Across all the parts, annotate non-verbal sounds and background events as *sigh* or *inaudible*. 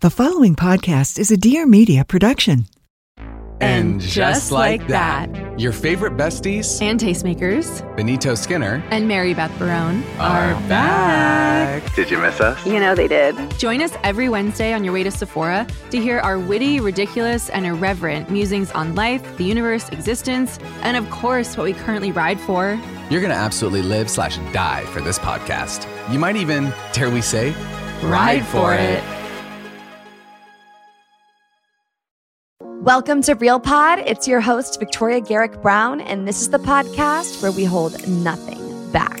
The following podcast is a Dear Media production. And just like that, your favorite besties, and tastemakers, Benito Skinner, and Mary Beth Barone are back. Did you miss us? You know they did. Join us every Wednesday on your way to Sephora to hear our witty, ridiculous, and irreverent musings on life, the universe, existence, and of course, what we currently ride for. You're going to absolutely live slash die for this podcast. You might even, dare we say, Ride for it. Welcome to Real Pod. It's your host, Victoria Garrick Browne, and this is the podcast where we hold nothing back.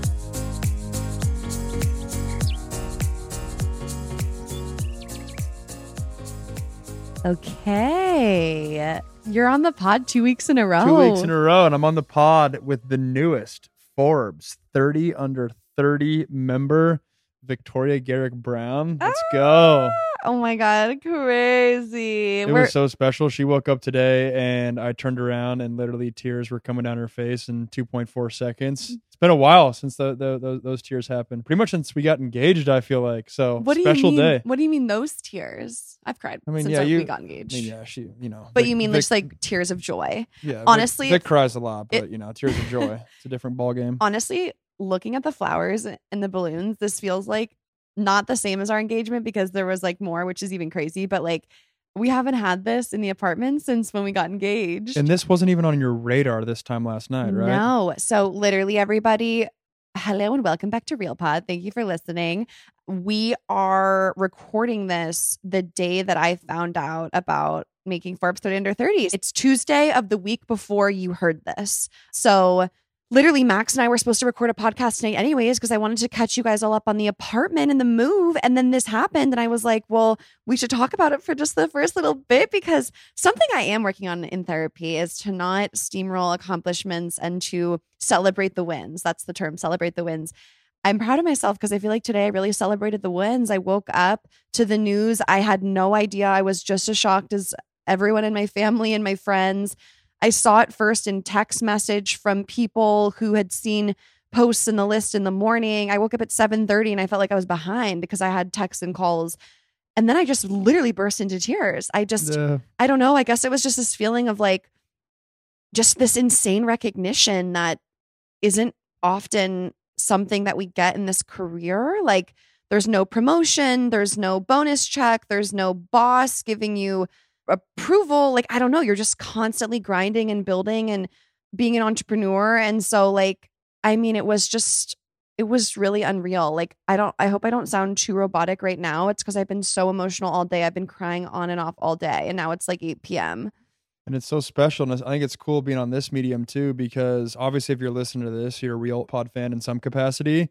Okay. You're on the pod two weeks in a row. Two weeks in a row, and I'm on the pod with the newest Forbes 30 under 30 member, Victoria Garrick Browne. Let's go. Ah, oh my God, crazy. It We're- was so special. She woke up today, and I turned around, and literally tears were coming down her face in 2.4 seconds. Been a while since the, the, those, those tears happened. Pretty much since we got engaged, I feel like. So What do special you mean? day. What do you mean those tears? I've cried I mean, since yeah, you we got engaged. I mean, yeah, she, you know. But Vic- you mean Vic- just like tears of joy? yeah, Vic- honestly, Vic cries a lot, but it- you know, tears of joy. *laughs* It's a different ball game. Honestly, looking at the flowers and the balloons, this feels like not the same as our engagement because there was like more, which is even crazy. But like, we haven't had this in the apartment since when we got engaged. And this wasn't even on your radar this time last night, right? No. So literally everybody, hello and welcome back to Real Pod. Thank you for listening. We are recording this the day that I found out about making Forbes 30 under 30s. It's Tuesday of the week before you heard this. So literally Max and I were supposed to record a podcast tonight anyways because I wanted to catch you guys all up on the apartment and the move and then this happened and I was like, well, we should talk about it for just the first little bit because something I am working on in therapy is to not steamroll accomplishments and to celebrate the wins. That's the term, celebrate the wins. I'm proud of myself because I feel like today I really celebrated the wins. I woke up to the news. I had no idea. I was just as shocked as everyone in my family and my friends. I saw it first in text message from people who had seen posts in the list in the morning. I woke up at 7:30 and I felt like I was behind because I had texts and calls. And then I just literally burst into tears. I just Yeah. I don't know. I guess it was just this feeling of like just this insane recognition that isn't often something that we get in this career. Like there's no promotion, there's no bonus check, there's no boss giving you approval. Like I don't know, you're just constantly grinding and building and being an entrepreneur and so like I mean it was just it was really unreal. Like I don't I hope I don't sound too robotic right now. It's cuz I've been so emotional all day. I've been crying on and off all day and now it's like 8 p.m. And it's so special. And I think it's cool being on this medium too, because obviously, if you're listening to this, you're a real pod fan in some capacity.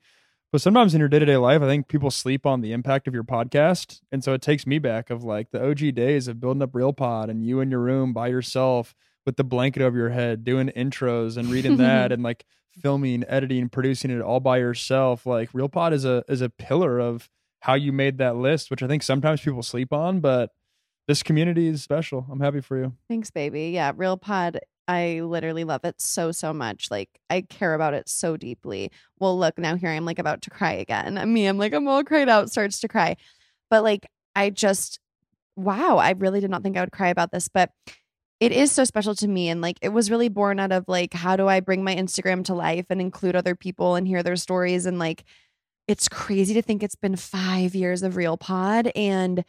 But sometimes in your day to day life, I think people sleep on the impact of your podcast. And so it takes me back of like the OG days of building up Real Pod and you in your room by yourself with the blanket over your head, doing intros and reading that *laughs* and like filming, editing, producing it all by yourself. Like Real Pod is a is a pillar of how you made that list, which I think sometimes people sleep on, but this community is special. I'm happy for you. Thanks, baby. Yeah, Real Pod. I literally love it so so much. Like I care about it so deeply. Well, look, now here I'm like about to cry again. Me, I'm like I'm all cried out, starts to cry. But like I just wow, I really did not think I would cry about this, but it is so special to me and like it was really born out of like how do I bring my Instagram to life and include other people and hear their stories and like it's crazy to think it's been 5 years of Real Pod and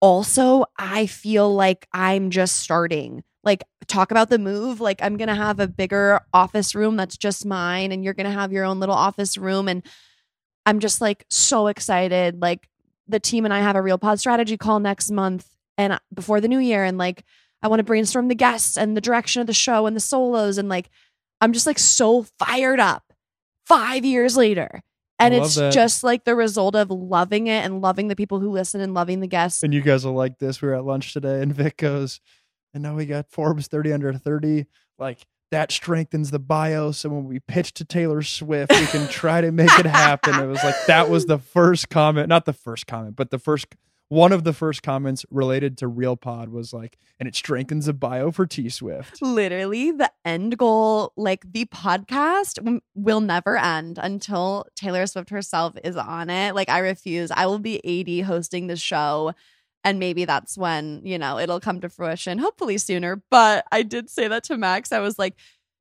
also I feel like I'm just starting. Like talk about the move, like I'm to have a bigger office room that's just mine and you're to have your own little office room and I'm just like so excited. Like the team and I have a real pod strategy call next month and uh, before the new year and like I want to brainstorm the guests and the direction of the show and the solos and like I'm just like so fired up 5 years later And it's that. just like the result of loving it and loving the people who listen and loving the guests. And you guys will like this. We were at lunch today, and Vic goes, and now we got Forbes 30 under 30. Like, that strengthens the bio. So when we pitch to Taylor Swift, we can try to make it happen. It was like, that was the first comment, not the first comment, but the first, one of the first comments related to Real Pod was like, and it strengthens the bio for T Swift. Literally, the end goal, like the podcast will never end until Taylor Swift herself is on it. Like, I refuse. I will be 80 hosting the show. And maybe that's when, you know, it'll come to fruition, hopefully sooner. But I did say that to Max. I was like,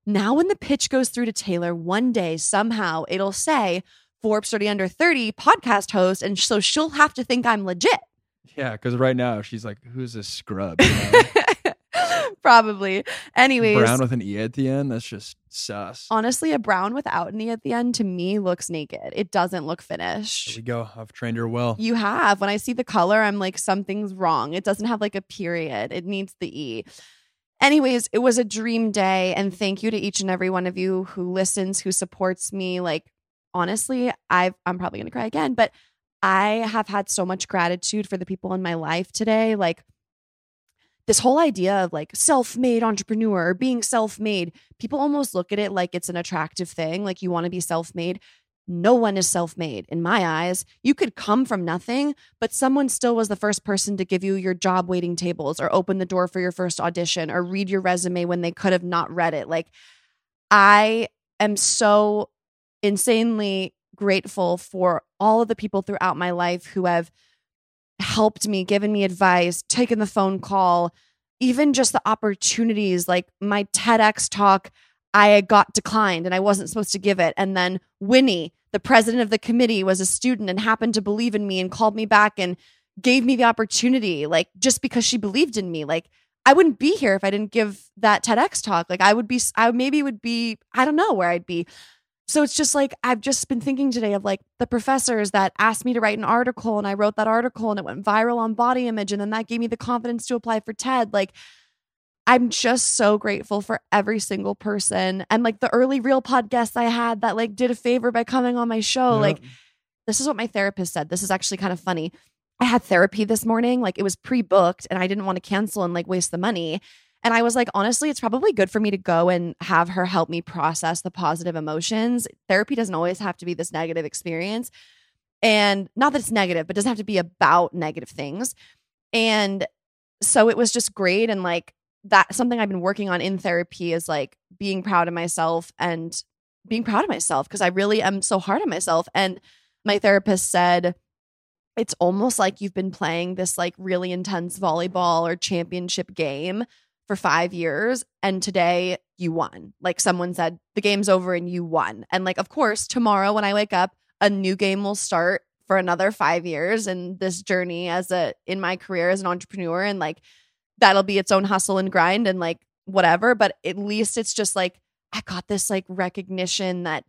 now when the pitch goes through to Taylor, one day somehow it'll say Forbes 30 under 30 podcast host. And so she'll have to think I'm legit. Yeah, because right now she's like, who's this scrub? You know? *laughs* *laughs* Probably. Anyways, Brown with an E at the end. That's just sus. honestly, a brown without an E at the end to me looks naked. It doesn't look finished. There we go. I've trained her well. You have. When I see the color, I'm like, something's wrong. It doesn't have like a period, it needs the E. Anyways, it was a dream day. And thank you to each and every one of you who listens, who supports me. Like, honestly, I've, I'm probably going to cry again, but I have had so much gratitude for the people in my life today. Like, this whole idea of like self-made entrepreneur being self-made people almost look at it like it's an attractive thing like you want to be self-made. No one is self-made in my eyes. You could come from nothing but someone still was the first person to give you your job waiting tables or open the door for your first audition or read your resume when they could have not read it. Like i am so insanely grateful for all of the people throughout my life who have helped me, given me advice, taken the phone call, even just the opportunities like my TEDx talk, I got declined and I wasn't supposed to give it. And then Winnie, the president of the committee, was a student and happened to believe in me and called me back and gave me the opportunity, like just because she believed in me. Like I wouldn't be here if I didn't give that TEDx talk. Like I would be, I maybe would be, I don't know where I'd be. So it's just like I've just been thinking today of like the professors that asked me to write an article and I wrote that article and it went viral on body image and then that gave me the confidence to apply for TED. Like I'm just so grateful for every single person and like the early real pod guests I had that like did a favor by coming on my show. Like this is what my therapist said. This is actually kind of funny. I had therapy this morning, like it was pre-booked and I didn't want to cancel and like waste the money. And I was like, honestly, it's probably good for me to go and have her help me process the positive emotions. Therapy doesn't always have to be this negative experience. And not that it's negative, but it doesn't have to be about negative things. And so it was just great. And like that, something I've been working on in therapy is like being proud of myself and being proud of myself because I really am so hard on myself. And my therapist said, it's almost like you've been playing this like really intense volleyball or championship game for five years and today you won. Like someone said, the game's over and you won. And like, of course, tomorrow when I wake up, a new game will start for another five years and this journey as a in my career as an entrepreneur and like that'll be its own hustle and grind and like whatever. But at least it's just like I got this like recognition that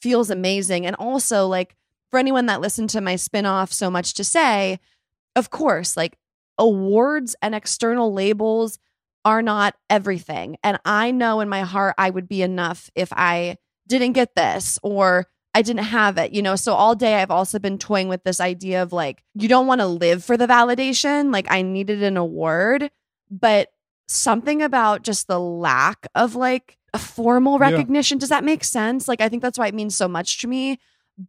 feels amazing. And also like for anyone that listened to my spin-off so much to say, of course, like awards and external labels are not everything. And I know in my heart I would be enough if I didn't get this or I didn't have it, you know. So all day I've also been toying with this idea of like, you don't want to live for the validation. Like, I needed an award, but something about just the lack of like a formal Yeah. recognition. Does that make sense? Like, I think that's why it means so much to me,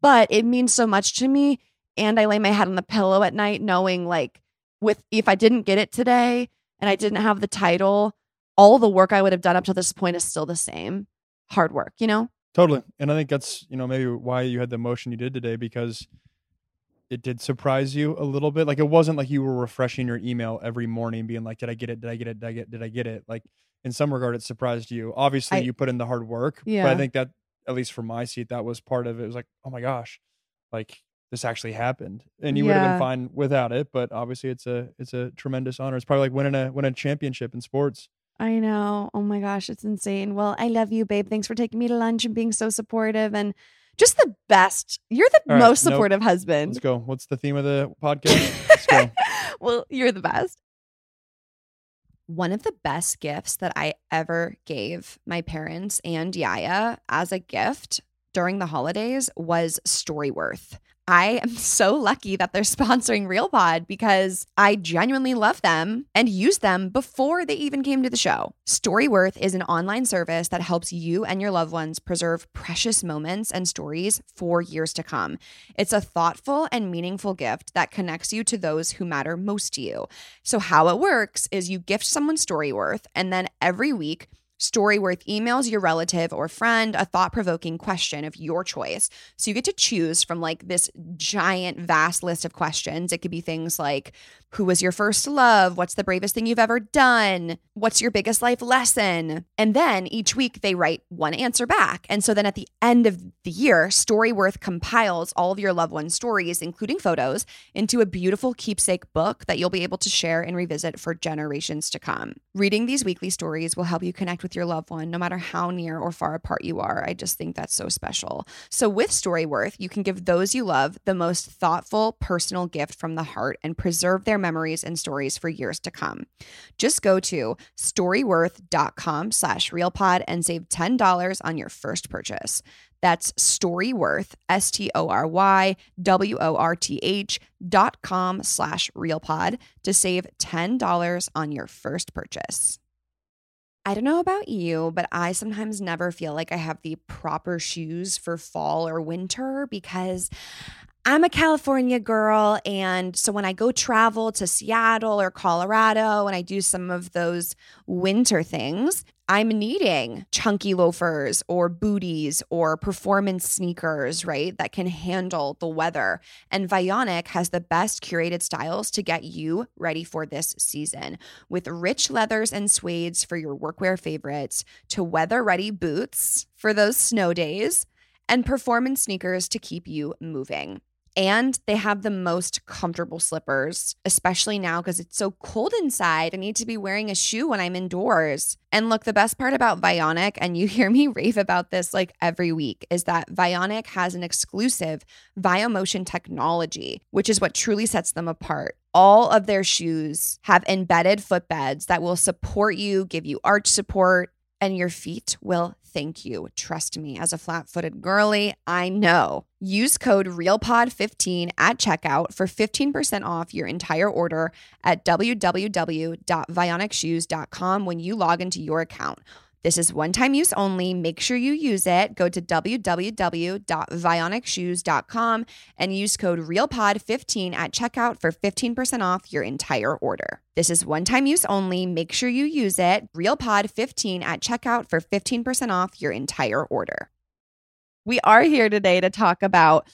but it means so much to me. And I lay my head on the pillow at night knowing like, with if I didn't get it today and I didn't have the title, all the work I would have done up to this point is still the same hard work, you know? Totally. And I think that's, you know, maybe why you had the emotion you did today because it did surprise you a little bit. Like it wasn't like you were refreshing your email every morning being like, did I get it? Did I get it? Did I get did I get it? Like in some regard it surprised you. Obviously I- you put in the hard work. But I think that at least from my seat, that was part of it. It was like, oh my gosh, like this actually happened. And you would have been fine without it. But obviously it's a it's a tremendous honor. It's probably like winning a winning a championship in sports. I know. Oh my gosh, it's insane. Well, I love you, babe. Thanks for taking me to lunch and being so supportive and just the best. You're the All right, most nope. supportive Let's husband. go. What's the theme of the *laughs* podcast? Let's go. well, you're the best. One of the best gifts that I ever gave my parents and Yaya as a gift during the holidays was Storyworth. I am *laughs* so lucky that they're sponsoring RealPod because I genuinely love them and use them before they even came to the show. Storyworth is an online service that helps you and your loved ones preserve precious moments and stories for years to come. It's a thoughtful and meaningful gift that connects you to those who matter most to you. So, how it works is you gift someone Storyworth, and then every week, Storyworth emails your relative or friend a thought provoking question of your choice. So you get to choose from like this giant, vast list of questions. It could be things like, who was your first love? What's the bravest thing you've ever done? What's your biggest life lesson? And then each week they write one answer back. And so then at the end of the year, Storyworth compiles all of your loved one's stories, including photos, into a beautiful keepsake book that you'll be able to share and revisit for generations to come. Reading these weekly stories will help you connect with your loved one, no matter how near or far apart you are. I just think that's so special. So with Storyworth, you can give those you love the most thoughtful, personal gift from the heart and preserve their memories and stories for years to come. Just go to storyworth.com slash realpod and save $10 on your first purchase. That's Storyworth, S T O R Y W O R T H dot com slash realpod to save $10 on your first purchase. I don't know about you, but I sometimes never feel like I have the proper shoes for fall or winter because I'm a California girl. And so when I go travel to Seattle or Colorado and I do some of those winter things, I'm needing chunky loafers or booties or performance sneakers, right? That can handle the weather. And Vionic has the best curated styles to get you ready for this season with rich leathers and suedes for your workwear favorites to weather ready boots for those snow days and performance sneakers to keep you moving. And they have the most comfortable slippers, especially now because it's so cold inside. I need to be wearing a shoe when I'm indoors. And look, the best part about Vionic, and you *laughs* hear me rave about this like every week, is that Vionic has an exclusive VioMotion technology, which is what truly sets them apart. All of their shoes have embedded footbeds that will support you, give you arch support, and your feet will thank you. Trust me, as a flat footed girly, I know. Use code REALPOD15 at checkout for 15% off your entire order at www.vionicshoes.com when you log into your account. This is one time use only. Make sure you use it. Go to www.vionicshoes.com and use code REALPOD15 at checkout for 15% off your entire order. This is one time use only. Make sure you use it. RealPod15 at checkout for 15% off your entire order. We are here today to talk about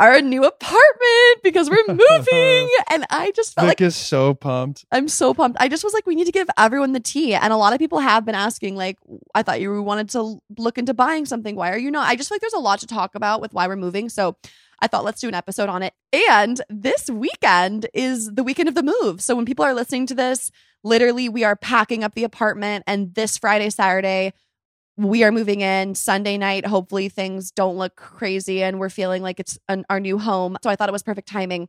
our new apartment because we're *laughs* moving. and I just felt Vic like is so pumped. I'm so pumped. I just was like, we need to give everyone the tea. And a lot of people have been asking, like, I thought you wanted to look into buying something. Why are you not? I just feel like there's a lot to talk about with why we're moving. So I thought let's do an episode on it. And this weekend is the weekend of the move. So when people are listening to this, literally we are packing up the apartment and this Friday, Saturday, we are moving in Sunday night. Hopefully things don't look crazy and we're feeling like it's an, our new home. So I thought it was perfect timing.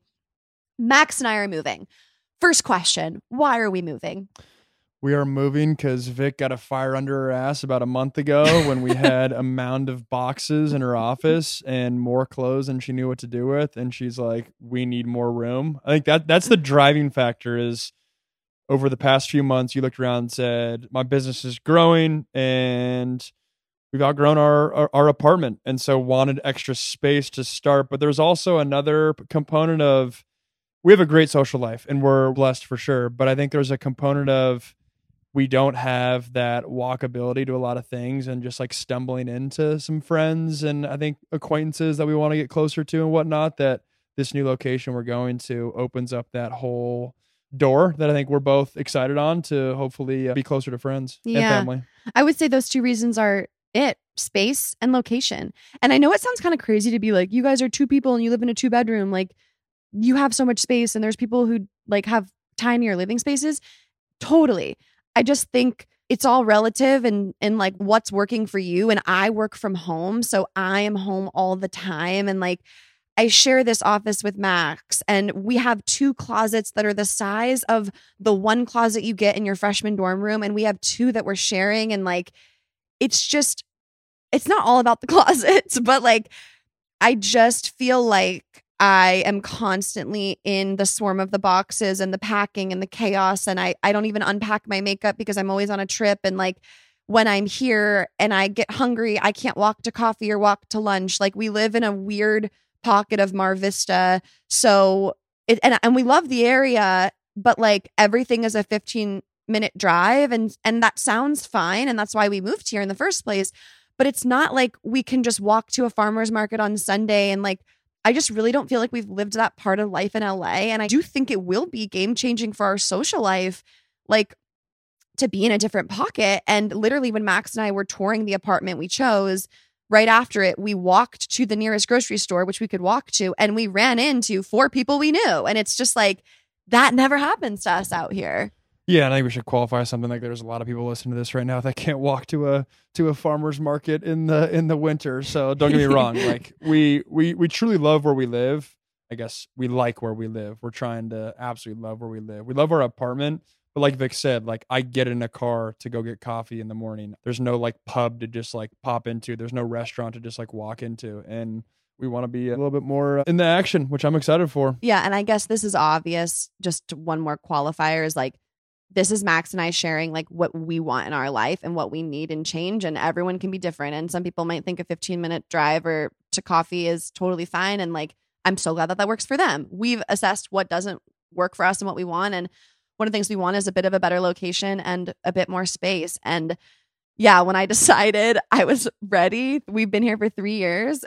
Max and I are moving. First question, why are we moving? We are moving because Vic got a fire under her ass about a month ago when we *laughs* had a mound of boxes in her office and more clothes than she knew what to do with. And she's like, "We need more room." I think that that's the driving factor. Is over the past few months, you looked around and said, "My business is growing and." We've outgrown our, our our apartment, and so wanted extra space to start. But there's also another component of we have a great social life, and we're blessed for sure. But I think there's a component of we don't have that walkability to a lot of things and just like stumbling into some friends and I think acquaintances that we want to get closer to and whatnot that this new location we're going to opens up that whole door that I think we're both excited on to hopefully uh, be closer to friends and family. I would say those two reasons are it space and location. And I know it sounds kind of crazy to be like, you guys are two people and you live in a two bedroom. Like, you have so much space, and there's people who like have tinier living spaces. Totally. I just think it's all relative and and like what's working for you and I work from home so I am home all the time and like I share this office with Max and we have two closets that are the size of the one closet you get in your freshman dorm room and we have two that we're sharing and like it's just it's not all about the *laughs* closets, but like I just feel like I am constantly in the swarm of the boxes and the packing and the chaos. And I, I don't even unpack my makeup because I'm always on a trip. And like when I'm here and I get hungry, I can't walk to coffee or walk to lunch. Like we live in a weird pocket of Mar Vista. So it, and, and we love the area, but like everything is a 15 minute drive. And, and that sounds fine. And that's why we moved here in the first place. But it's not like we can just walk to a farmer's market on Sunday and like, I just really don't feel like we've lived that part of life in LA. And I do think it will be game changing for our social life. Like, to be in a different pocket. And literally, when Max and I were touring the apartment we chose, right after it, we walked to the nearest grocery store, which we could walk to, and we ran into four people we knew. And it's just like, that never happens to us out here. Yeah, and I think we should qualify something like there's a lot of people listening to this right now that can't walk to a to a farmer's market in the in the winter. So don't get me wrong, *laughs* like we we we truly love where we live. I guess we like where we live. We're trying to absolutely love where we live. We love our apartment, but like Vic said, like I get in a car to go get coffee in the morning. There's no like pub to just like pop into. There's no restaurant to just like walk into. And we want to be a little bit more uh, in the action, which I'm excited for. Yeah, and I guess this is obvious. Just one more qualifier is like this is Max and I sharing like what we want in our life and what we need and change. And everyone can be different. And some people might think a 15 minute drive or to coffee is totally fine. And like, I'm so glad that that works for them. We've assessed what doesn't work for us and what we want. And one of the things we want is a bit of a better location and a bit more space. And yeah, when I *laughs* decided I was ready, we've been here for three years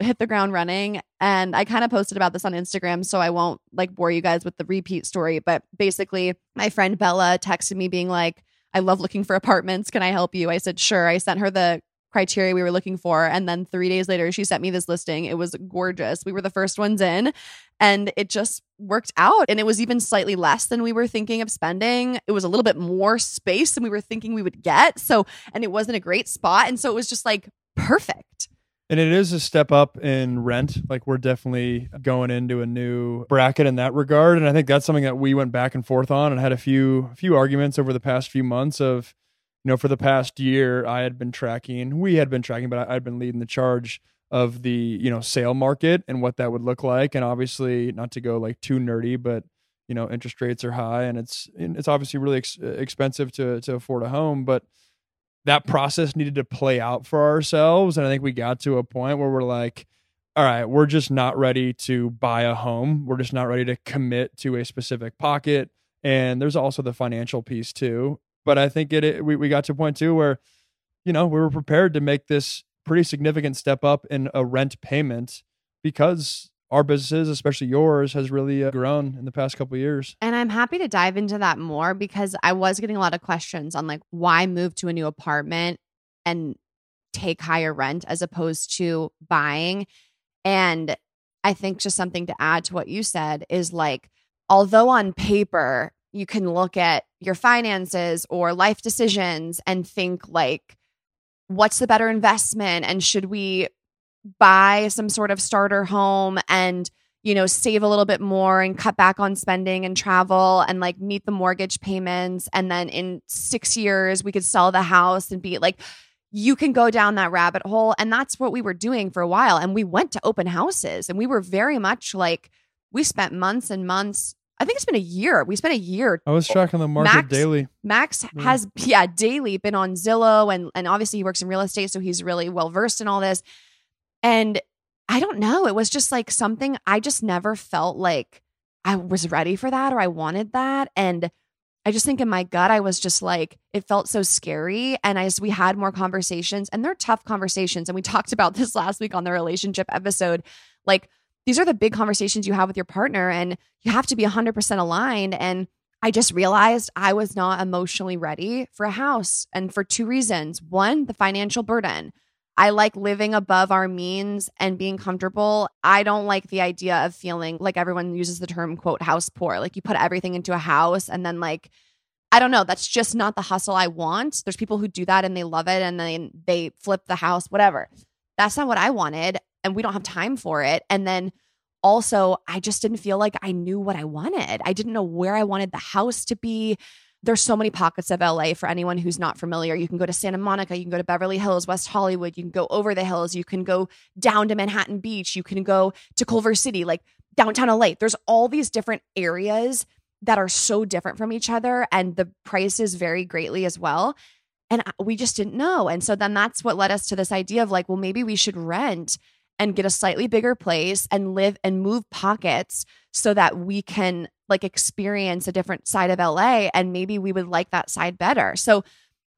hit the ground running. And I kind of posted about this on Instagram, so I won't like bore you guys with the repeat story. But basically, my friend Bella texted me being like, I love looking for apartments. Can I help you? I said, sure. I sent her the criteria we were looking for. And then three days later, she sent me this listing. It was gorgeous. We were the first ones in, and it just worked out. And it was even slightly less than we were thinking of spending. It was a little bit more space than we were thinking we would get. So, and it wasn't a great spot. And so it was just like perfect. And it is a step up in rent. Like we're definitely going into a new bracket in that regard. And I think that's something that we went back and forth on and had a few few arguments over the past few months of, you know, for the past year I had been tracking, we had been tracking, but I, I'd been leading the charge of the, you know, sale market and what that would look like. And obviously not to go like too nerdy, but you know, interest rates are high and it's it's obviously really ex- uh, expensive to to afford a home, but that process needed to play out for ourselves. And I think we got to a point where we're like, all right, we're just not ready to buy a home. We're just not ready to commit to a specific pocket. And there's also the financial piece too. But I think it, it we, we got to a point too where, you know, we were prepared to make this pretty significant step up in a rent payment because our businesses, especially yours, has really uh, grown in the past couple years. And I'm happy to dive into that more because I was getting a lot of questions on like why move to a new apartment and take higher rent as opposed to buying. And I think just something to add to what you said is like, although on paper you can look at your finances or life decisions and think like, what's the better investment? And should we buy some sort of starter home and you know save a little bit more and cut back on spending and travel and like meet the mortgage payments? And then in 6 years we could sell the house and be like you can go down that rabbit hole. And that's what we were doing for a while. And we went to open houses and we were very much like we spent months and months I think it's been a year. We spent a year. I was tracking the market Max, daily. Max Yeah. has yeah daily been on Zillow and and obviously he works in real estate, so he's really well versed in all this. And I don't know, it was just like something I just never felt like I was ready for that or I wanted that. And I just think in my gut, I was just like, it felt so scary. And as we had more conversations, and they're tough conversations, and we *laughs* talked about this last week on the relationship episode, like these are the big conversations you have with your partner, and you have to be 100% aligned. And I just realized I was not emotionally ready for a house. And for two reasons one, the financial burden. I like living above our means and being comfortable. I don't like the idea of feeling like everyone uses the term quote house poor. Like you put everything into a house and then like I don't know, that's just not the hustle I want. There's people who do that and they love it and then they flip the house, whatever. That's not what I wanted and we don't have time for it. And then also, I just didn't feel like I knew what I wanted. I didn't know where I wanted the house to be. there's so many pockets of LA for anyone who's not familiar. You can go to Santa Monica, you can go to Beverly Hills, West Hollywood, you can go over the hills, you can go down to Manhattan Beach, you can go to Culver City, like downtown LA. There's all these different areas that are so different from each other and the prices vary greatly as well. And uh, we just didn't know. And so then that's what led us to this idea of like, well, maybe we should rent and get a slightly bigger place and live and move pockets so that we can like experience a different side of LA and maybe we would like that side better. So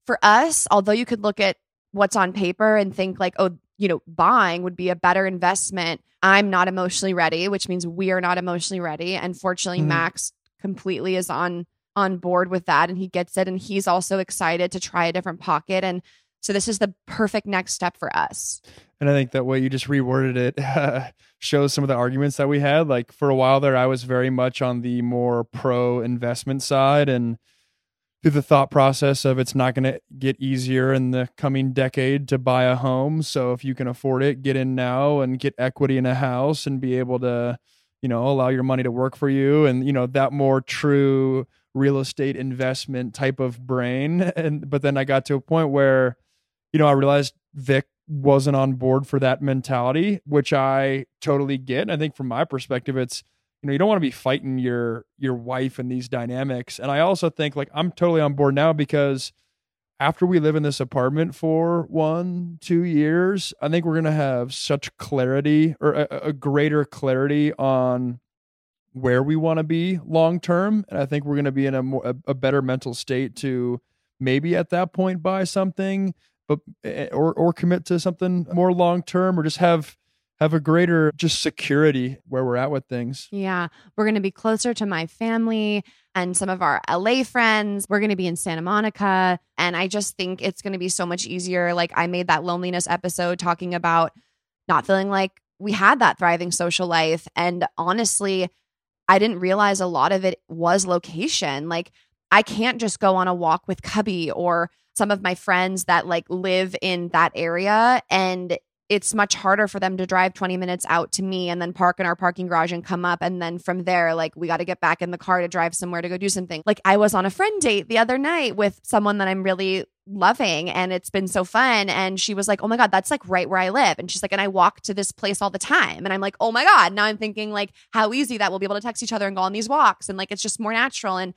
for us, although you could look at what's on paper and think like, oh, you know, buying would be a better investment. I'm not emotionally ready, which means we are not emotionally ready. And fortunately, mm-hmm. Max completely is on on board with that and he gets it and he's also excited to try a different pocket and so this is the perfect next step for us. And I think that way you just reworded it uh, *laughs* shows some of the arguments that we had. Like for a while there, I was very much on the more pro investment side and through the thought process of it's not going to get easier in the coming decade to buy a home. So if you can afford it, get in now and get equity in a house and be able to, you know, allow your money to work for you. And, you know, that more true real estate investment type of brain. *laughs* And, but then I got to a point where, you know, I realized Vic wasn't on board for that mentality, which I totally get. I think from my perspective, it's, you know, you don't want to be fighting your your wife in these dynamics. And I also think like I'm totally on board now because after we live in this apartment for one, two years, I think we're gonna have such clarity or a, a greater clarity on where we want to be long term. And I think we're gonna be in a more a, a better mental state to maybe at that point buy something but eh, or or commit to something more long term or just have have a greater just security where we're at with things. Yeah. We're going to be closer to my family and some of our LA friends. We're going to be in Santa Monica. And I just think it's going to be so much easier. Like I made that loneliness episode talking about not feeling like we had that thriving social life. And honestly, I didn't realize a lot of it was location. Like I can't just go on a walk with Cubby or some of my friends that like live in that area and it's much harder for them to drive 20 minutes out to me and then park in our parking garage and come up and then from there like we got to get back in the car to drive somewhere to go do something. Like i was on a friend date the other night with someone that i'm really loving and it's been so fun and she was like oh my god that's like right where i live. And she's like and i walk to this place all the time. And i'm like oh my god. Now i'm thinking like how easy that we'll be able to text each other and go on these walks and like it's just more natural and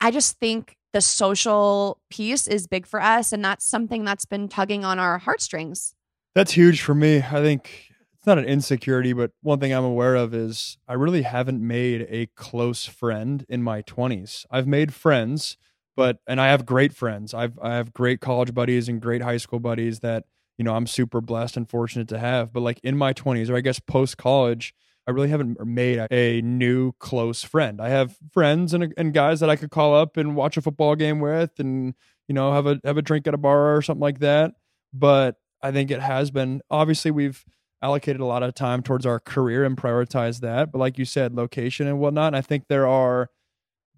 i just think the social piece is big for us. And that's something that's been tugging on our heartstrings. That's huge for me. I think it's not an insecurity, but one thing I'm aware of is I really haven't made a close friend in my 20s. I've made friends, but and I have great friends. I've I have great college buddies and great high school buddies that, you know, I'm super blessed and fortunate to have. But like in my 20s or I guess post college, I really haven't made a new close friend. I have friends and, and guys that I could call up and watch a football game with and, you know, have a, have a drink at a bar or something like that. But I think it has been, obviously we've allocated a lot of time towards our career and prioritize that. But like you said, location and whatnot. I think there are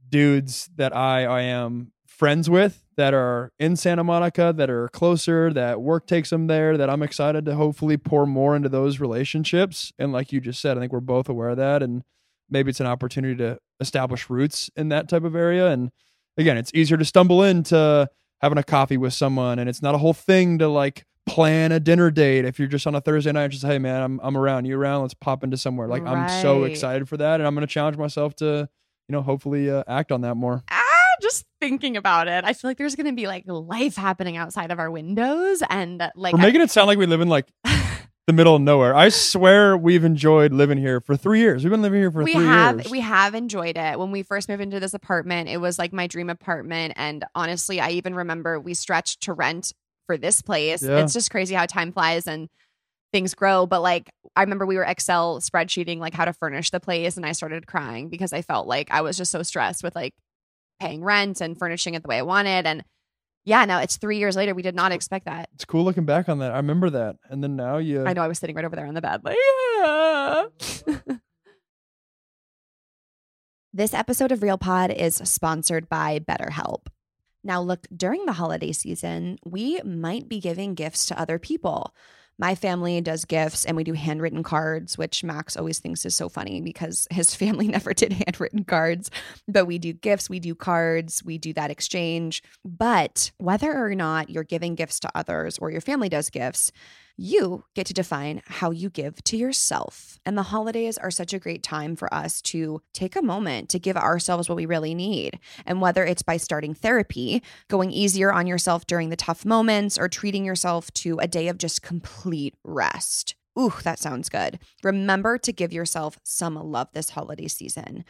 dudes that I, I am friends with that are in Santa Monica that are closer, that work takes them there, that I'm excited to hopefully pour more into those relationships. And like you just said, I think we're both aware of that. And maybe it's an opportunity to establish roots in that type of area. And again, it's easier to stumble into having a coffee with someone and it's not a whole thing to like plan a dinner date if you're just on a Thursday night just hey man I'm I'm around you around let's pop into somewhere like right. I'm so excited for that and I'm going to challenge myself to you know hopefully uh, act on that more just thinking about it, I feel like there's going to be like life happening outside of our windows. And like, we're making I- it sound like we live in like *laughs* the middle of nowhere. I swear we've enjoyed living here for three years. We've been living here for we three have, years. We have enjoyed it. When we first moved into this apartment, it was like my dream apartment. And honestly, I even remember we stretched to rent for this place. Yeah. It's just crazy how time flies and things grow. But like, I remember we were Excel spreadsheeting like how to furnish the place, and I started crying because I felt like I was just so stressed with like paying rent and furnishing it the way I wanted. And yeah, now it's three years later. We did not expect that. It's cool looking back on that. I remember that. And then now you. I know I was sitting right over there on the bed. Like, yeah. *laughs* this episode of Real Pod is sponsored by BetterHelp. Now, look, during the holiday season, we might be giving gifts to other people. My family does gifts and we do handwritten cards, which Max always thinks is so funny because his *laughs* family never did handwritten cards. But we do gifts, we do cards, we do that exchange. But whether or not you're giving gifts to others or your family does gifts, you get to define how you give to yourself. And the holidays are such a great time for us to take a moment to give ourselves what we really need. And whether it's by starting therapy, going easier on yourself during the tough moments, or treating yourself to a day of just complete rest. Ooh, that sounds good. Remember to give yourself some love this holiday season.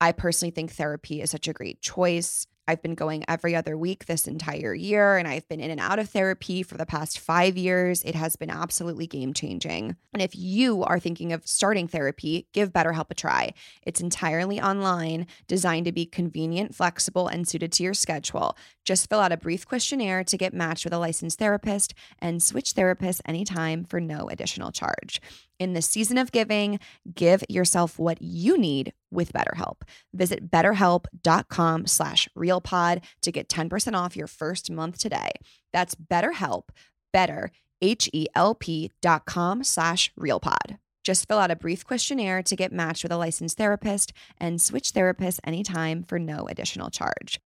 I personally think therapy is such a great choice. I've been going every other week this entire year, and I've been in and out of therapy for the past five years. It has been absolutely game changing. And if you are thinking of starting therapy, give BetterHelp a try. It's entirely online, designed to be convenient, flexible, and suited to your schedule. Just fill out a brief questionnaire to get matched with a licensed therapist and switch therapists anytime for no additional charge. In the season of giving, give yourself what you need with BetterHelp. Visit betterhelp.com slash realpod to get 10% off your first month today. That's BetterHelp, better, H-E-L-P dot com slash realpod. Just fill out a brief questionnaire to get matched with a licensed therapist and switch therapists anytime for no additional charge.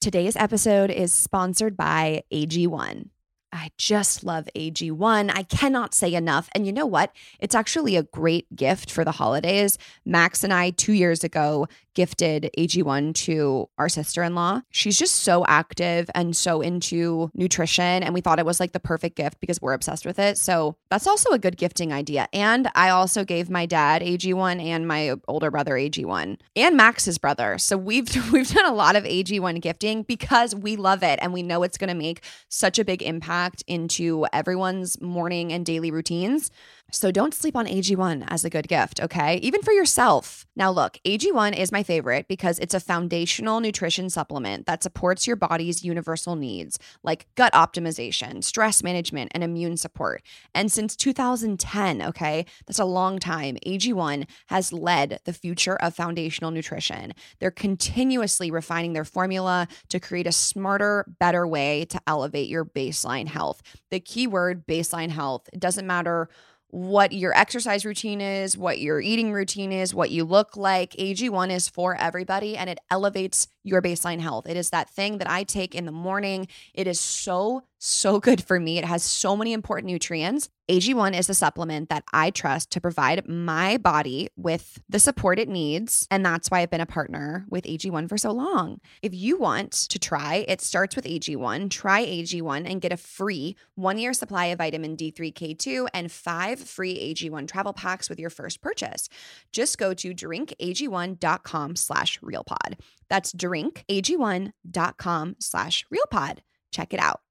Today's episode is sponsored by AG1. I just love AG1. I cannot say enough. And you know what? It's actually a great gift for the holidays. Max and I, two years ago, gifted AG1 to our sister in law. She's just so active and so into nutrition. And we thought it was like the perfect gift because we're obsessed with it. So that's also a good gifting idea. And I also gave my dad AG1 and my older brother AG1 and Max's brother. So we've *laughs* we've done a lot of AG1 gifting because we love it and we know it's going to make such a big impact into everyone's morning and daily routines. So don't sleep on AG1 as a good gift, okay? Even for yourself. Now, look, AG1 is my favorite because it's a foundational nutrition supplement that supports your body's universal needs like gut optimization, stress management, and immune support. And since 2010, okay, that's a long time, AG1 has led the future of foundational nutrition. They're continuously refining their formula to create a smarter, better way to elevate your baseline health. The keyword baseline health, it doesn't matter what your exercise routine is, what your eating routine is, what you look like. AG1 is for everybody and it elevates your baseline health. It is that thing that I take in the morning. It is so, so good for me. It has so many important nutrients. AG1 is a supplement that I trust to provide my body with the support it needs. And that's why I've been a partner with AG1 for so long. If you want to try, it starts with AG1. Try AG1 and get a free one year supply of vitamin D3K2 and five free AG1 travel packs with your first purchase. Just go to drinkag1.com slash realpod. That's drinkag1.com slash realpod. Check it out.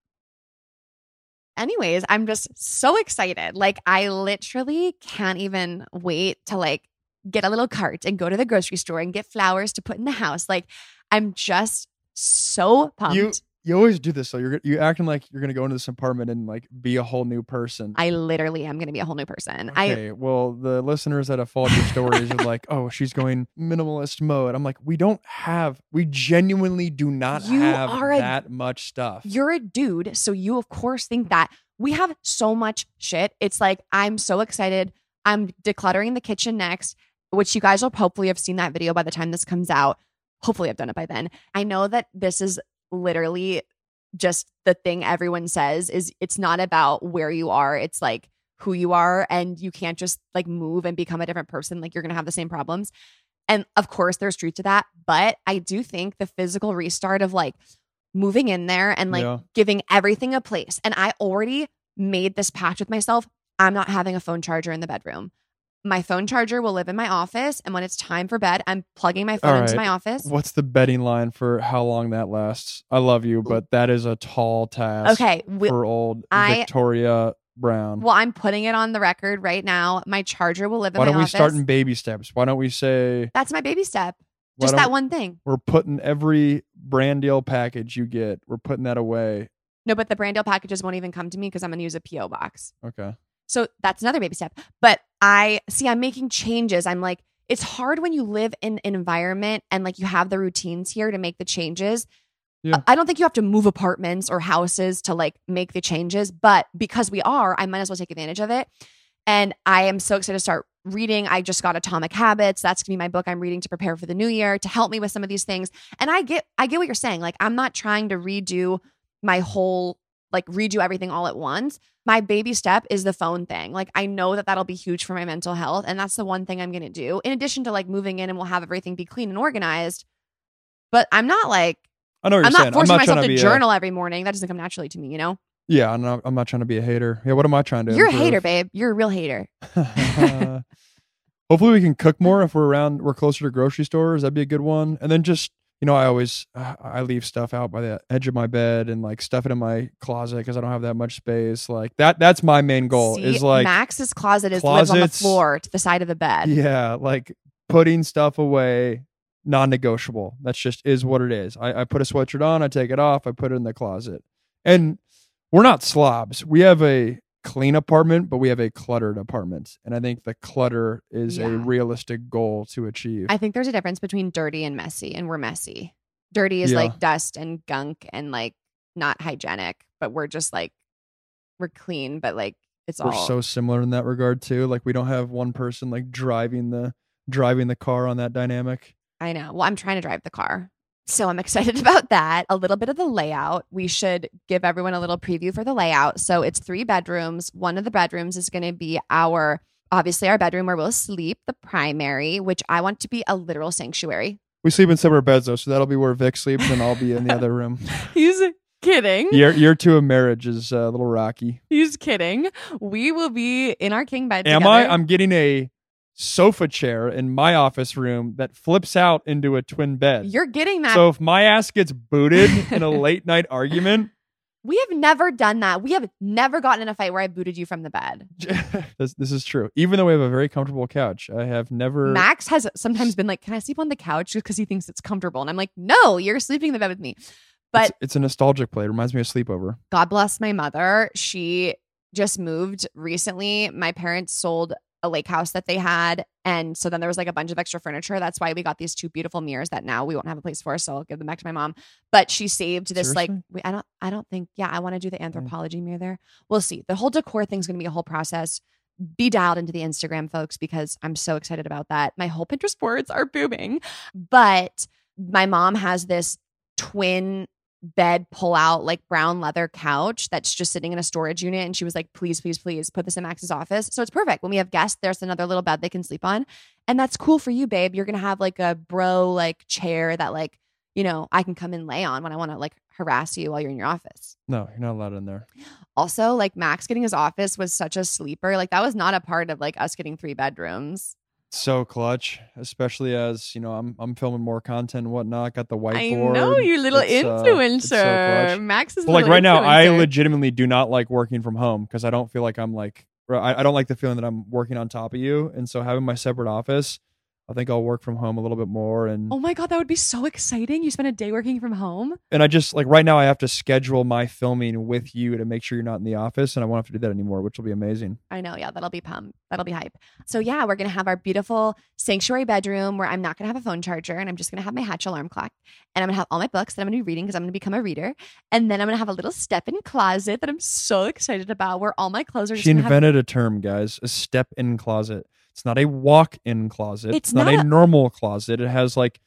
Anyways, I'm just so excited. Like I literally can't even wait to like get a little cart and go to the grocery store and get flowers to put in the house. Like I'm just so pumped. You you always do this, so you're you acting like you're gonna go into this apartment and like be a whole new person. I literally am gonna be a whole new person. Okay, I well, the listeners that have followed your stories are like, oh, she's going minimalist mode. I'm like, we don't have, we genuinely do not You have a- that much stuff. you're a dude, so you of course think that we have so much shit. It's like I'm so excited. I'm decluttering the kitchen next, which you guys will hopefully have seen that video by the time this comes out. Hopefully, I've done it by then. I know that this is literally just the thing everyone says is it's not about where you are. It's like who you are and you can't just like move and become a different person like you're going to have the same problems. And of course there's truth to that, but I do think the physical restart of like moving in there and like Yeah. giving everything a place. And I already made this pact with myself. I'm not having a phone charger in the bedroom. My phone charger will live in my office. And when it's time for bed, I'm plugging my phone All into right. my office. What's the betting line for how long that lasts? I love you, but that is a tall task. Okay. wi- for old I- Victoria Browne. well, I'm putting it on the record right now. My charger will live in Why my don't we office. start in baby steps? Why don't we say That's my baby step. why Just don't- that one thing. We're putting every brand deal package you get. We're putting that away. No, but the brand deal packages won't even come to me because I'm going to use a PO box. Okay. So that's another baby step. But I see, I'm making changes. I'm like, it's hard when you live in an environment and like you have the routines here to make the changes. Yeah. I don't think you have to move apartments or houses to like make the changes, but because we are, I might as well take advantage of it. And I am so excited to start reading. I just got Atomic Habits. That's gonna be my book I'm reading to prepare for the new year to help me with some of these things. And I get I get what you're saying. Like I'm not trying to redo my whole like redo everything all at once. My baby step is the phone thing. Like I know that that'll be huge for my mental health and that's the one thing I'm going to do. In addition to like moving in and we'll have everything be clean and organized. But I'm not like I know I'm you're not saying. forcing I'm not myself to to journal every morning. That doesn't come naturally to me, you know? Yeah, I'm not, I'm not trying to be a hater. Yeah, what am I trying to? You're a hater, babe. You're a real hater. *laughs* Hopefully, we can cook more if we're around. We're closer to grocery stores. That'd be a good one. And then just you know, I always uh, I leave stuff out by the edge of my bed and like stuff it in my closet because I don't have that much space. Like that. That's my main goal. See, is like Max's closet is lives on the floor to the side of the bed. yeah, like putting stuff away. Non-negotiable. That's just is what it is. I, I put a sweatshirt on. I take it off. I put it in the closet. And we're not slobs. We have a clean apartment, but we have a cluttered apartment. And I think the clutter is a realistic goal to achieve. I think there's a difference between dirty and messy, and we're messy. Dirty is Yeah. like dust and gunk and like not hygienic, but we're just like we're clean, but like it's we're all so similar in that regard too. Like we don't have one person like driving the driving the car on that dynamic. I know. Well, I'm trying to drive the car. So I'm excited *laughs* about that. A little bit of the layout. We should give everyone a little preview for the layout. So it's three bedrooms. One of the bedrooms is going to be our obviously our bedroom where we'll sleep, the primary, which I want to be a literal sanctuary. We sleep in separate beds though, so that'll be where Vic sleeps, and I'll be in the other room. *laughs* He's kidding. Year year two of marriage is uh, a little rocky. He's kidding. We will be in our king bed Am together. I? I'm getting a sofa chair in my office room that flips out into a twin bed. You're getting that. so if my ass gets booted in a *laughs* late night argument, we have never done that. We have never gotten in a fight where I booted you from the bed. *laughs* this, this is true. Even though we have a very comfortable couch, I have never. Max has sometimes been like, "Can I sleep on the couch?" just because he thinks it's comfortable, and I'm like, "No, you're sleeping in the bed with me." But it's, it's a nostalgic play. It reminds me of sleepover. God bless my mother. She just moved recently. My parents sold a lake house that they had. And so then there was like a bunch of extra furniture. That's why we got these two beautiful mirrors that now we won't have a place for. So I'll give them back to my mom. But she saved this like we- I don't I don't think yeah, I want to do the mm. Anthropologie mirror there. We'll see. The whole decor thing's gonna be a whole process. Be dialed into the Instagram, folks, because I'm so excited about that. My whole Pinterest boards are booming. But my mom has this twin bed pull out like brown leather couch that's just sitting in a storage unit and she was like please please please put this in max's office. So it's perfect. When we have guests there's another little bed they can sleep on and that's cool for you babe. You're gonna have like a bro like chair that like you know i can come and lay on when i want to like harass you while you're in your office. No, you're not allowed in there. also like max getting his office was such a sleeper. Like that was not a part of like us getting three bedrooms So clutch, especially as you know, I'm I'm filming more content and whatnot. Got the whiteboard. i know you little It's, uh, influencer it's so max is But like right now, I legitimately do not like working from home because I don't feel like I'm like I, I don't like the feeling that I'm working on top of you, and so having my separate office, I think I'll work from home a little bit more, and Oh my god, that would be so exciting! You spend a day working from home. and I just like right now I have to schedule my filming with you to make sure you're not in the office, and I won't have to do that anymore, which will be amazing. I know, yeah, that'll be pump. That'll be hype. So yeah, we're gonna have our beautiful sanctuary bedroom where I'm not gonna have a phone charger and I'm just gonna have my Hatch alarm clock and I'm gonna have all my books that I'm gonna be reading because I'm gonna become a reader. And then I'm gonna have a little step-in closet that I'm so excited about where all my clothes are just She gonna have- invented a term, guys, a step-in closet. It's not a walk-in closet. It's not, not a a- normal closet. It has like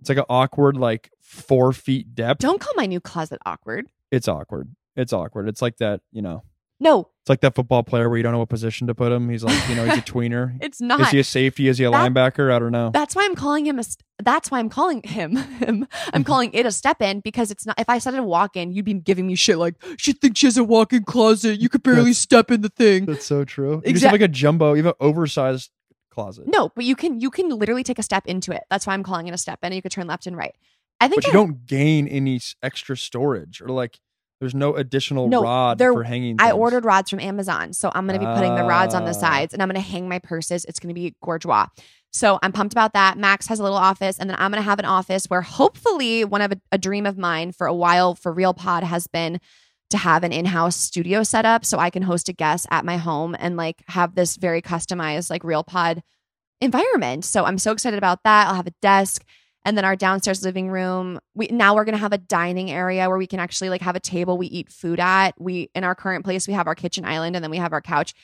it's like an awkward like four feet depth. Don't call my new closet awkward. It's awkward. It's awkward. It's like that, you know. No, It's like that football player where you don't know what position to put him. He's like, you know, he's a *laughs* tweener. it's not. Is he a safety? Is he a That- linebacker? I don't know. That's why I'm calling him a. That's why I'm calling him *laughs* him. I'm mm-hmm. calling it a step in because it's not. If I said a walk in, you'd be giving me shit like she thinks she has a walk in closet. You could barely step in the thing. That's so true. You just have like a jumbo, even oversized closet. No, but you can you can literally take a step into it. That's why I'm calling it a step in. And You could turn left and right. I think But you don't gain any extra storage or like there's no additional No, rod there- for hanging. I ordered rods from Amazon, so I'm gonna be putting the rods on the Ah. sides, and I'm gonna hang my purses. It's gonna be gorgeous. So I'm pumped about that. Max has a little office, and then I'm gonna have an office where hopefully one of a, a dream of mine for a while for Real Pod has been to have an in-house studio set up so I can host a guest at my home and like have this very customized like Real Pod environment. So I'm so excited about that. I'll have a desk. And then our downstairs living room. We now we're gonna have a dining area where we can actually like have a table we eat food at. We in our current place we have our kitchen island and then we have our couch.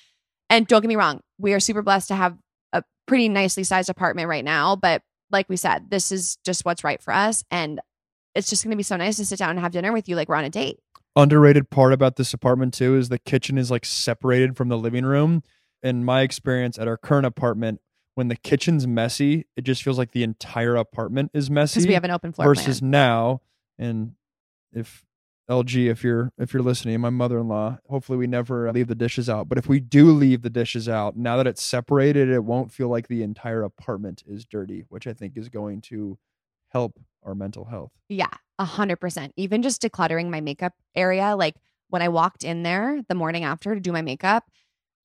And don't get me wrong, we are super blessed to have a pretty nicely sized apartment right now. But like we said, this is just what's right for us. And it's just gonna be so nice to sit down and have dinner with you like we're on a date. Underrated part about this apartment too is the kitchen is like separated from the living room. In my experience at our current apartment, when the kitchen's messy, it just feels like the entire apartment is messy. Because we have an open floor versus plan. now, and if LG, if you're if you're listening, my mother-in-law, hopefully we never leave the dishes out. But if we do leave the dishes out, now that it's separated, it won't feel like the entire apartment is dirty, which I think is going to help our mental health. Yeah, a hundred percent. Even just decluttering my makeup area, like when I walked in there the morning after to do my makeup,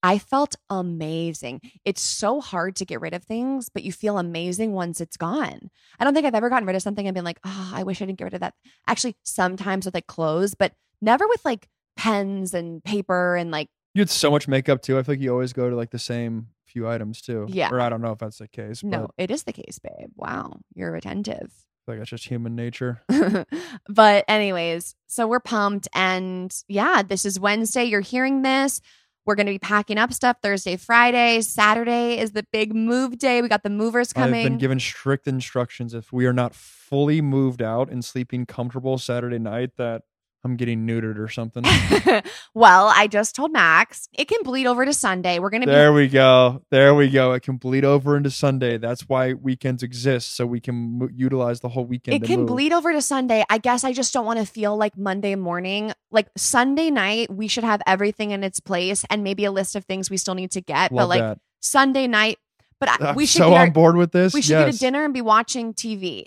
I felt amazing. It's so hard to get rid of things, but you feel amazing once it's gone. I don't think I've ever gotten rid of something and been like, oh, I wish I didn't get rid of that. Actually, sometimes with like clothes, but never with like pens and paper and like, You had so much makeup too. I feel like you always go to like the same few items too. Yeah. Or I don't know if that's the case. But no, it is the case, babe. Wow, you're attentive. Like it's just human nature. *laughs* but anyways, so we're pumped and yeah, this is Wednesday. You're hearing this. We're going to be packing up stuff Thursday, Friday. Saturday is the big move day. We got the movers coming. I've been given strict instructions if we are not fully moved out and sleeping comfortable Saturday night that I'm getting neutered or something. *laughs* well, I just told Max it can bleed over to Sunday. We're going to be there we go. There we go. It can bleed over into Sunday. That's why weekends exist so we can mo- utilize the whole weekend. it can move. bleed over to Sunday. I guess I just don't want to feel like Monday morning. Like Sunday night, we should have everything in its place and maybe a list of things we still need to get. but like that. Sunday night, but I, *laughs* we should so get our- on board with this. we should yes. get a dinner and be watching TV.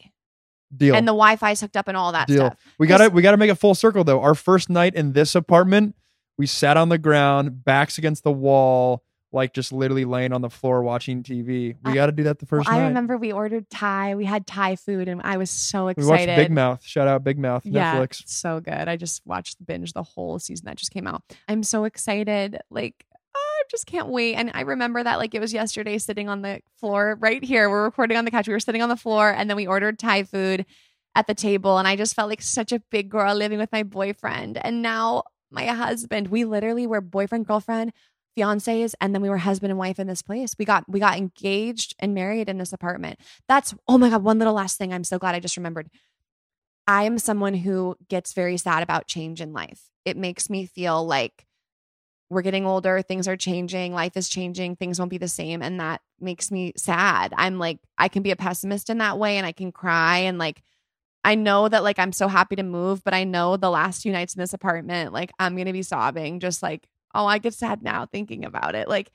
Deal. and the Wi-Fi's hooked up and all that Deal. stuff. We gotta we gotta make it full circle though. Our first night in this apartment, we sat on the ground, backs against the wall, like just literally laying on the floor watching TV. We I- got to do that the Well, first I remember we ordered Thai. We had Thai food, and I was so we excited. watched Big Mouth. Shout out Big Mouth. Yeah, Netflix. so good. I just watched binge the whole season that just came out. I'm so excited. Like just can't wait. And I remember that like it was yesterday, sitting on the floor right here. We're recording on the couch. We were sitting on the floor, and then we ordered Thai food at the table, and I just felt like such a big girl living with my boyfriend. And now my husband. We literally were boyfriend, girlfriend, fiancés, and then we were husband and wife in this place. We got we got engaged and married in this apartment. That's oh my god, one little last thing. I'm so glad I just remembered. I am someone who gets very sad about change in life. It makes me feel like we're getting older, things are changing, life is changing, things won't be the same. And that makes me sad. I'm like, I can be a pessimist in that way and I can cry. And like, I know that like I'm so happy to move, but I know the last few nights in this apartment, like I'm going to be sobbing, just like, oh, I get sad now thinking about it. Like,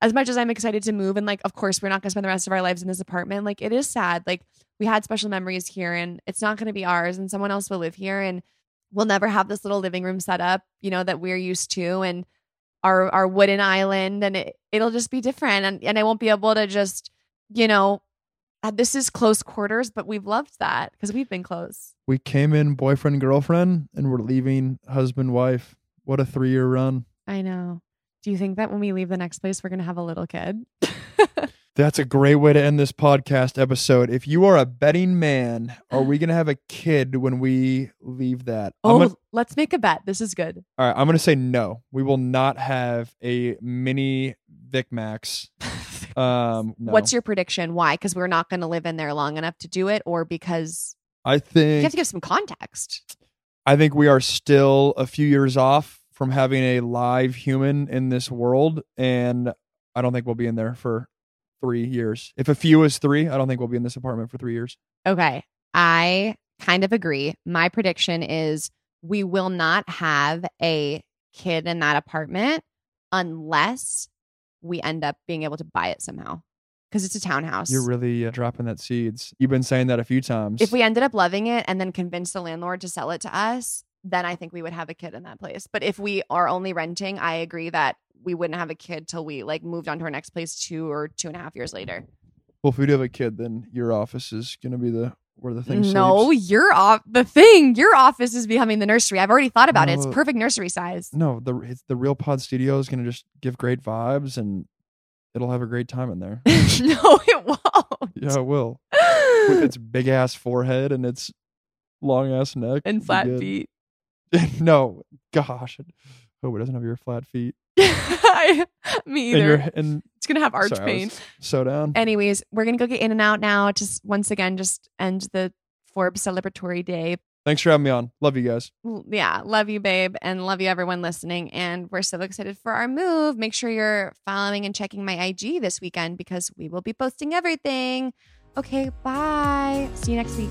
as much as I'm excited to move, and like, of course, we're not going to spend the rest of our lives in this apartment, like, it is sad. Like, we had special memories here and it's not going to be ours, and someone else will live here. And we'll never have this little living room set up, you know, that we're used to. And our our wooden island and it, it'll just be different and, and I won't be able to just, you know, uh, this is close quarters, but we've loved that because we've been close. We came in boyfriend girlfriend, and we're leaving husband wife. What a three year run. I know. Do you think that when we leave the next place, we're going to have a little kid? *laughs* That's a great way to end this podcast episode. If you are a betting man, are we gonna have a kid when we leave that? Oh, gonna- let's make a bet. This is good. all right, I'm gonna say no. We will not have a mini Vic Max. *laughs* Um, no. What's your prediction? Why? Because we're not going to live in there long enough to do it, or because I think you have to give some context. I think we are still a few years off from having a live human in this world, and I don't think we'll be in there for three years. If a few is three, I don't think we'll be in this apartment for three years. Okay. I kind of agree. My prediction is we will not have a kid in that apartment unless we end up being able to buy it somehow because it's a townhouse. You're really uh, dropping that seeds. You've been saying that a few times. if we ended up loving it and then convinced the landlord to sell it to us, then I think we would have a kid in that place. But if we are only renting, I agree that we wouldn't have a kid till we like moved on to our next place two or two and a half years later. Well, if we do have a kid, then your office is going to be the where the thing No, sleeps. your off the thing. Your office is becoming the nursery. I've already thought about it. It's perfect nursery size. No, the it's the Real Pod Studio is going to just give great vibes, and it'll have a great time in there. *laughs* no, it won't. yeah, it will. With its *laughs* big ass forehead and its long ass neck and flat feet. *laughs* no, gosh. Hope it doesn't have your flat feet. *laughs* Me And either. your and it's gonna have arch sorry, pain. So down. Anyways, we're gonna go get in and out now. Just once again, just end the Forbes celebratory day. Thanks for having me on. Love you guys. Yeah, love you, babe, and love you, everyone listening. And we're so excited for our move. Make sure you're following and checking my IG this weekend because we will be posting everything. Okay, bye. See you next week.